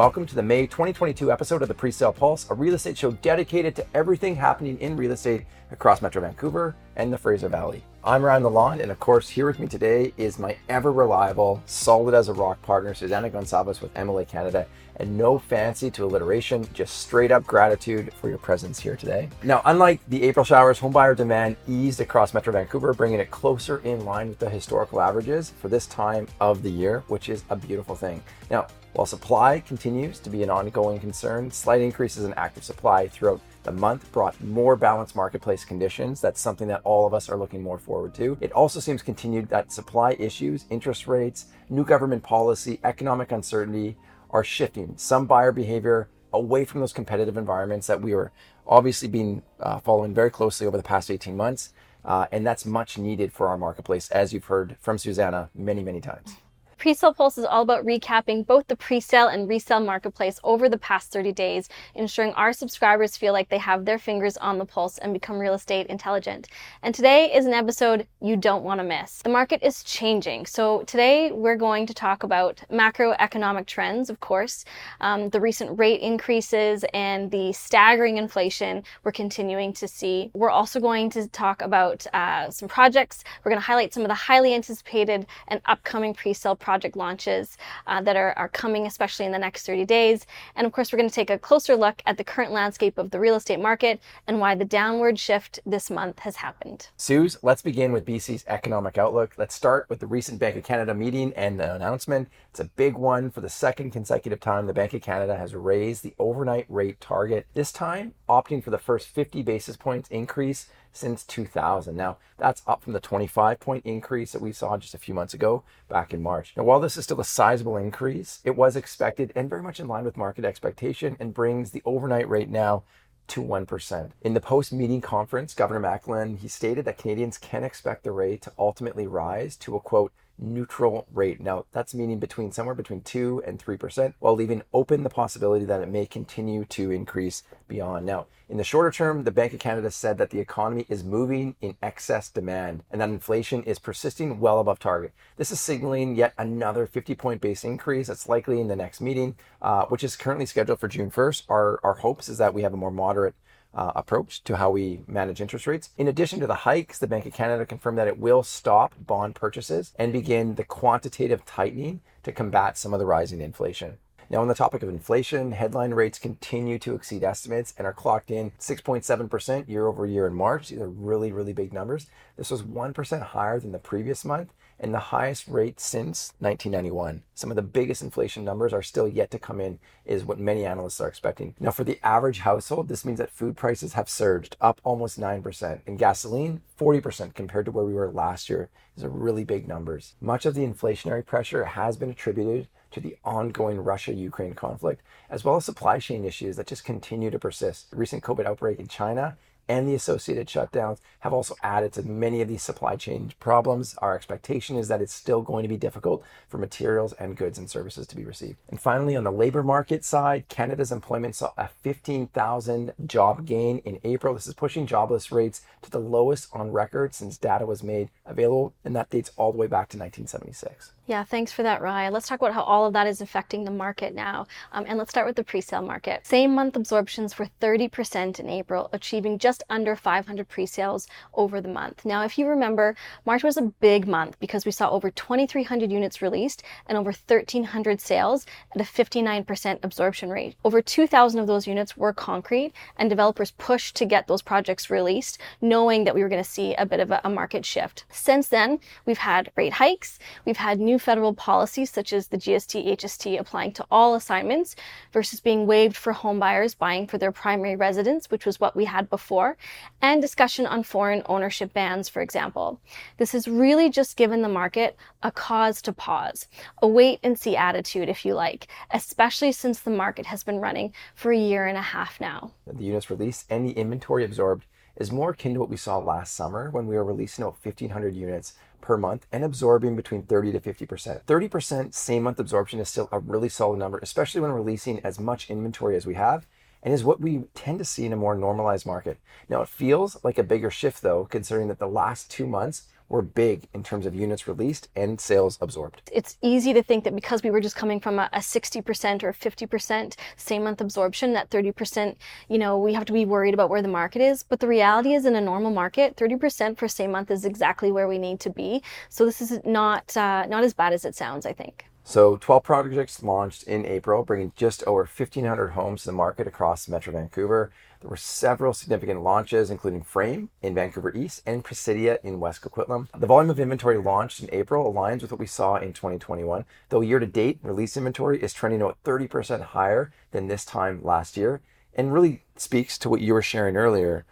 Welcome to the May 2022 episode of the Presale Pulse, a real estate show dedicated to everything happening in real estate across Metro Vancouver and the Fraser Valley. I'm Ryan Lalonde, and of course, here with me today is my ever reliable, solid as a rock partner, Susanna Gonsalves with MLA Canada, and no fancy to alliteration, just straight up gratitude for your presence here today. Now, unlike the April showers, homebuyer demand eased across Metro Vancouver, bringing it closer in line with the historical averages for this time of the year, which is a beautiful thing. Now, while supply continues to be an ongoing concern, slight increases in active supply throughout the month brought more balanced marketplace conditions. That's something that all of us are looking more forward to. It also seems continued that supply issues, interest rates, new government policy, economic uncertainty are shifting some buyer behavior away from those competitive environments that we were obviously being uh, following very closely over the past 18 months. Uh, and that's much needed for our marketplace, as you've heard from Susanna many, many times. Presale Pulse is all about recapping both the presale and resale marketplace over the past 30 days, ensuring our subscribers feel like they have their fingers on the pulse and become real estate intelligent. And today is an episode you don't want to miss. The market is changing. So today we're going to talk about macroeconomic trends, of course, um, the recent rate increases and the staggering inflation we're continuing to see. We're also going to talk about uh, some projects. We're going to highlight some of the highly anticipated and upcoming presale projects project launches uh, that are, are coming, especially in the next 30 days. And of course, we're going to take a closer look at the current landscape of the real estate market and why the downward shift this month has happened. Suze, let's begin with BC's economic outlook. Let's start with the recent Bank of Canada meeting and the announcement. It's a big one. For the second consecutive time, the Bank of Canada has raised the overnight rate target, this time opting for the first 50 basis points increase since 2000. Now, that's up from the 25 point increase that we saw just a few months ago back in March. Now, while this is still a sizable increase, it was expected and very much in line with market expectation and brings the overnight rate now to 1%. In the post meeting conference, Governor Macklem, he stated that Canadians can expect the rate to ultimately rise to a quote, neutral rate. Now, that's meaning between somewhere between 2 and 3%, while leaving open the possibility that it may continue to increase beyond. Now, in the shorter term, the Bank of Canada said that the economy is moving in excess demand and that inflation is persisting well above target. This is signaling yet another 50 point base increase that's likely in the next meeting, uh, which is currently scheduled for June 1st. Our, our hopes is that we have a more moderate uh, approach to how we manage interest rates. In addition to the hikes, the Bank of Canada confirmed that it will stop bond purchases and begin the quantitative tightening to combat some of the rising inflation. Now, on the topic of inflation, headline rates continue to exceed estimates and are clocked in 6.7% year over year in March. These are really, really big numbers. This was 1% higher than the previous month and the highest rate since 1991. Some of the biggest inflation numbers are still yet to come in, is what many analysts are expecting. Now, for the average household, this means that food prices have surged up almost 9%, and gasoline 40% compared to where we were last year. These are really big numbers. Much of the inflationary pressure has been attributed to the ongoing Russia Ukraine conflict, as well as supply chain issues that just continue to persist. The recent COVID outbreak in China and the associated shutdowns have also added to many of these supply chain problems. Our expectation is that it's still going to be difficult for materials and goods and services to be received. And finally, on the labor market side, Canada's employment saw a 15,000 job gain in April. This is pushing jobless rates to the lowest on record since data was made available, and that dates all the way back to 1976. Yeah, thanks for that, Ryan. Let's talk about how all of that is affecting the market now. Um, and let's start with the pre-sale market. Same month absorptions were 30% in April, achieving just under 500 pre-sales over the month. Now, if you remember, March was a big month because we saw over 2,300 units released and over 1,300 sales at a 59% absorption rate. Over 2,000 of those units were concrete, and developers pushed to get those projects released, knowing that we were going to see a bit of a, a market shift. Since then, we've had rate hikes, we've had new federal policies such as the GST HST applying to all assignments versus being waived for homebuyers buying for their primary residence, which was what we had before, and discussion on foreign ownership bans, for example. This has really just given the market a cause to pause, a wait and see attitude, if you like, especially since the market has been running for a year and a half now. The units released and the inventory absorbed is more akin to what we saw last summer when we were releasing about 1,500 units per month and absorbing between 30 to 50%. 30% same month absorption is still a really solid number, especially when releasing as much inventory as we have and is what we tend to see in a more normalized market. Now, it feels like a bigger shift though, considering that the last two months were big in terms of units released and sales absorbed. It's easy to think that because we were just coming from a, a 60% or 50% same month absorption, that 30%, you know, we have to be worried about where the market is. But the reality is, in a normal market, 30% for same month is exactly where we need to be. So this is not uh, not as bad as it sounds, I think. So 12 projects launched in April, bringing just over 1,500 homes to the market across Metro Vancouver. There were several significant launches, including Frame in Vancouver East and Presidia in West Coquitlam. The volume of inventory launched in April aligns with what we saw in 2021, though year to date, release inventory is trending about 30% higher than this time last year, and really speaks to what you were sharing earlier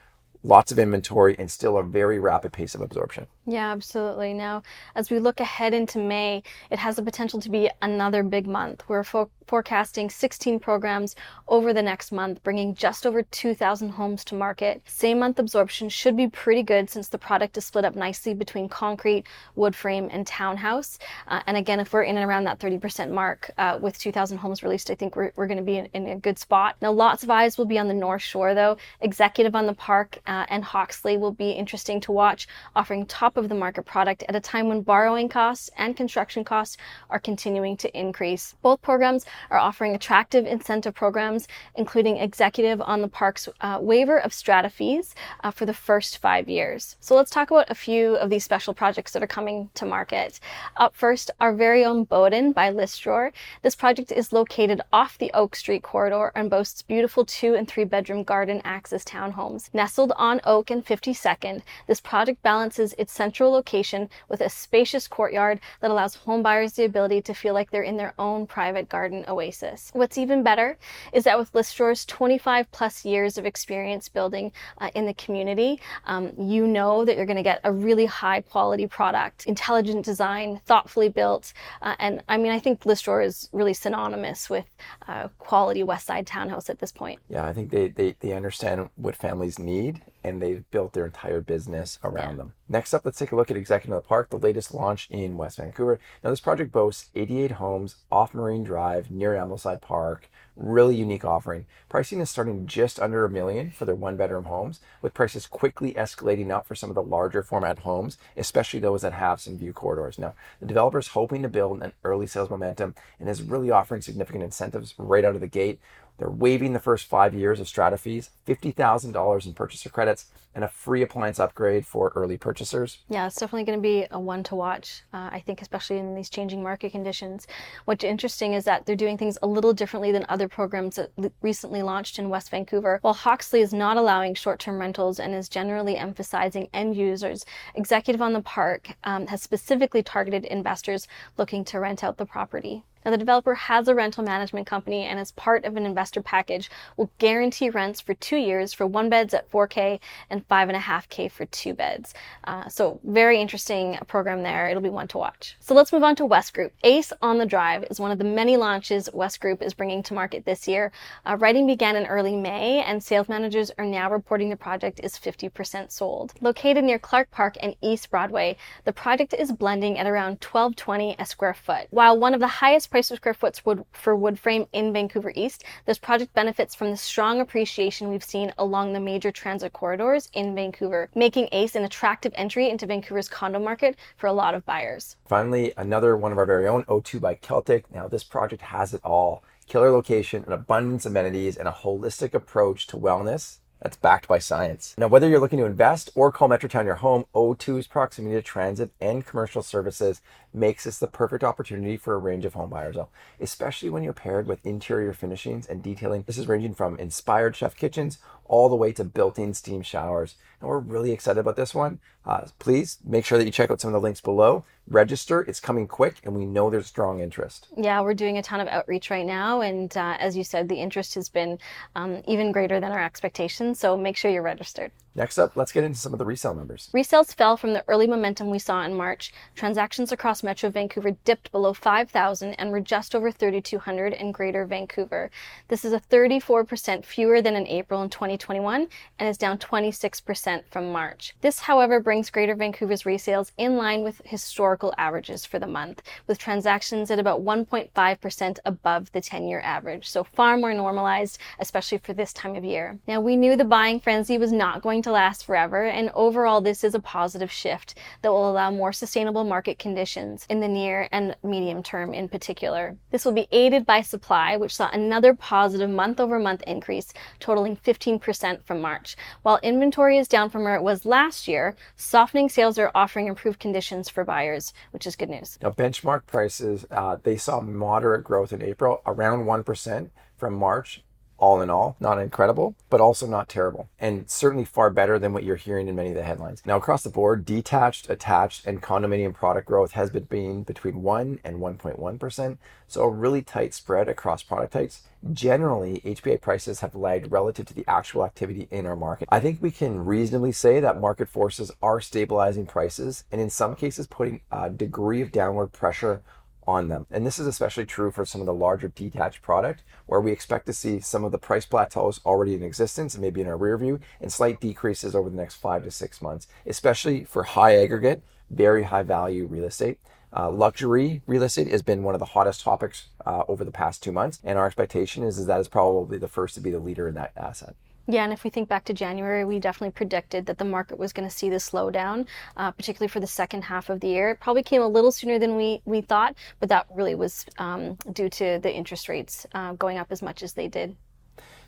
lots of inventory and still a very rapid pace of absorption. Yeah, absolutely. Now, as we look ahead into May, it has the potential to be another big month. We're fo- forecasting 16 programs over the next month, bringing just over 2,000 homes to market. Same month absorption should be pretty good since the product is split up nicely between concrete, wood frame, and townhouse. Uh, and again, if we're in and around that 30% mark uh, with 2,000 homes released, I think we're, we're going to be in, in, a good spot. Now, lots of eyes will be on the North Shore, though. Executive on the Park uh, and Hawksley will be interesting to watch, offering top of the market product at a time when borrowing costs and construction costs are continuing to increase. Both programs are offering attractive incentive programs, including executive on the park's uh, waiver of strata fees uh, for the first five years. So let's talk about a few of these special projects that are coming to market. Up first, our very own Boden by Listraor. This project is located off the Oak Street corridor and boasts beautiful two and three bedroom garden access townhomes. Nestled on Oak and 52nd, this project balances its central location with a spacious courtyard that allows homebuyers the ability to feel like they're in their own private garden oasis. What's even better is that with Listraor's 25 plus years of experience building uh, in the community, um, you know that you're going to get a really high quality product, intelligent design, thoughtfully built, uh, and I mean I think Listdrawer is really synonymous with uh, quality West Side townhouse at this point. Yeah, I think they, they, they understand what families need and they've built their entire business around them. Next up, let's take a look at Executive the Park, the latest launch in West Vancouver. Now, this project boasts 88 homes off Marine Drive near Ambleside Park. Really unique offering. Pricing is starting just under a million for their one bedroom homes, with prices quickly escalating up for some of the larger format homes, especially those that have some view corridors. Now, the developer is hoping to build an early sales momentum and is really offering significant incentives right out of the gate they're waiving the first five years of strata fees, $50,000 in purchaser credits, and a free appliance upgrade for early purchasers. Yeah, it's definitely going to be a one to watch, uh, I think, especially in these changing market conditions. What's interesting is that they're doing things a little differently than other programs that recently launched in West Vancouver. While Hawksley is not allowing short term rentals and is generally emphasizing end users, Executive on the Park um, has specifically targeted investors looking to rent out the property. Now, the developer has a rental management company and, as part of an investor package, will guarantee rents for two years for one beds at 4K and 5.5K for two beds. Uh, so, very interesting program there. It'll be one to watch. So, let's move on to West Group. Ace on the Drive is one of the many launches West Group is bringing to market this year. Uh, writing began in early May, and sales managers are now reporting the project is 50% sold. Located near Clark Park and East Broadway, the project is blending at around 1220 a square foot. While one of the highest price per square foot wood, for wood frame in Vancouver East, this project benefits from the strong appreciation we've seen along the major transit corridors in Vancouver, making ACE an attractive entry into Vancouver's condo market for a lot of buyers. Finally, another one of our very own, O2 by Keltic. Now, this project has it all killer location, an abundance of amenities, and a holistic approach to wellness that's backed by science. Now, whether you're looking to invest or call Metrotown your home, O2's proximity to transit and commercial services makes this the perfect opportunity for a range of home buyers, especially when you're paired with interior finishings and detailing. This is ranging from inspired chef kitchens all the way to built-in steam showers. And we're really excited about this one. Uh, please make sure that you check out some of the links below. Register. It's coming quick, and we know there's strong interest. Yeah, we're doing a ton of outreach right now, and uh, as you said, the interest has been um, even greater than our expectations. So make sure you're registered. Next up, let's get into some of the resale numbers. Resales fell from the early momentum we saw in March. Transactions across Metro Vancouver dipped below 5,000 and were just over 3,200 in Greater Vancouver. This is a 34% fewer than in April in 2021 and is down 26% from March. This, however, brings Greater Vancouver's resales in line with historical averages for the month, with transactions at about 1.5% above the 10 year average, so far more normalized, especially for this time of year. Now, we knew the buying frenzy was not going to last forever, and overall, this is a positive shift that will allow more sustainable market conditions in the near and medium term in particular. This will be aided by supply, which saw another positive month over month increase, totaling 15% from March. While inventory is down from where it was last year, softening sales are offering improved conditions for buyers, which is good news. Now, benchmark prices, uh, they saw moderate growth in April, around 1% from March all in all, not incredible, but also not terrible, and certainly far better than what you're hearing in many of the headlines. Now, across the board, detached, attached, and condominium product growth has been between 1 and 1.1%, so a really tight spread across product types. Generally, HPA prices have lagged relative to the actual activity in our market. I think we can reasonably say that market forces are stabilizing prices and in some cases putting a degree of downward pressure on them. And this is especially true for some of the larger detached product where we expect to see some of the price plateaus already in existence and maybe in our rear view and slight decreases over the next five to six months, especially for high aggregate, very high value real estate. Uh, luxury real estate has been one of the hottest topics uh, over the past two months, and our expectation is, is that is probably the first to be the leader in that asset. Yeah, and if we think back to January, we definitely predicted that the market was going to see the slowdown, uh, particularly for the second half of the year. It probably came a little sooner than we, we thought, but that really was um, due to the interest rates uh, going up as much as they did.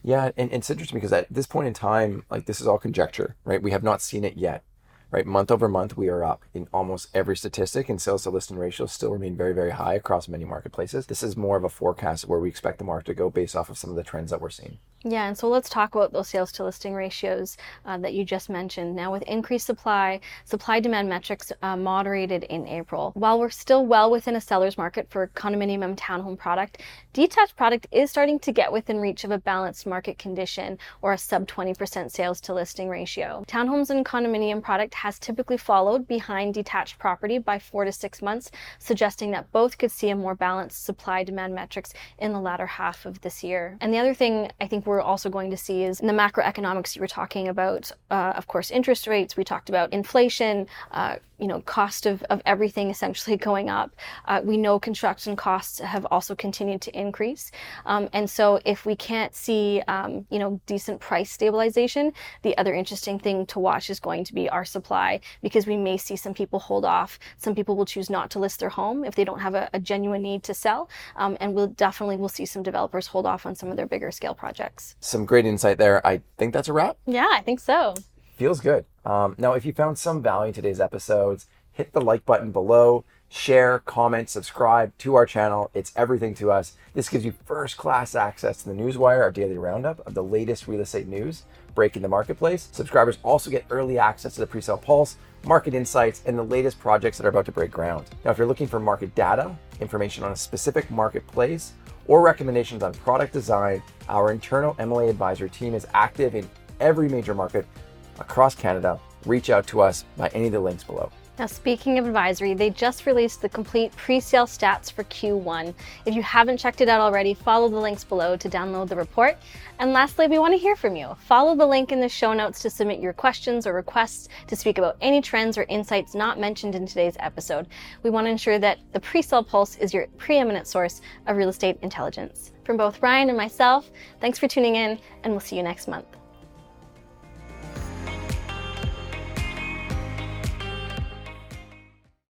Yeah, and, and it's interesting because at this point in time, like this is all conjecture, right? We have not seen it yet right? Month over month, we are up in almost every statistic, and sales to listing ratios still remain very, very high across many marketplaces. This is more of a forecast where we expect the market to go based off of some of the trends that we're seeing. Yeah, and so let's talk about those sales to listing ratios uh, that you just mentioned. Now, with increased supply, supply demand metrics uh, moderated in April. While we're still well within a seller's market for condominium and townhome product, detached product is starting to get within reach of a balanced market condition or a sub 20% sales to listing ratio. Townhomes and condominium product has typically followed behind detached property by four to six months, suggesting that both could see a more balanced supply demand metrics in the latter half of this year. And the other thing I think we're also going to see is in the macroeconomics you were talking about, uh, of course, interest rates. We talked about inflation, uh, you know, cost of, of everything essentially going up. Uh, we know construction costs have also continued to increase. Um, and so if we can't see, um, you know, decent price stabilization, the other interesting thing to watch is going to be our supply because we may see some people hold off. Some people will choose not to list their home if they don't have a, a genuine need to sell. Um, and we'll definitely will see some developers hold off on some of their bigger scale projects. Some great insight there. I think that's a wrap. Yeah, I think so. Feels good. Um, now, if you found some value in today's episodes, hit the like button below, share, comment, subscribe to our channel. It's everything to us. This gives you first class access to the Newswire, our daily roundup of the latest real estate news breaking the marketplace. Subscribers also get early access to the presale pulse, market insights, and the latest projects that are about to break ground. Now, if you're looking for market data, information on a specific marketplace, or recommendations on product design, our internal MLA advisory team is active in every major market across Canada, reach out to us by any of the links below. Now, speaking of advisory, they just released the complete pre sale stats for Q1. If you haven't checked it out already, follow the links below to download the report. And lastly, we want to hear from you. Follow the link in the show notes to submit your questions or requests to speak about any trends or insights not mentioned in today's episode. We want to ensure that the pre sale pulse is your preeminent source of real estate intelligence. From both Ryan and myself, thanks for tuning in, and we'll see you next month.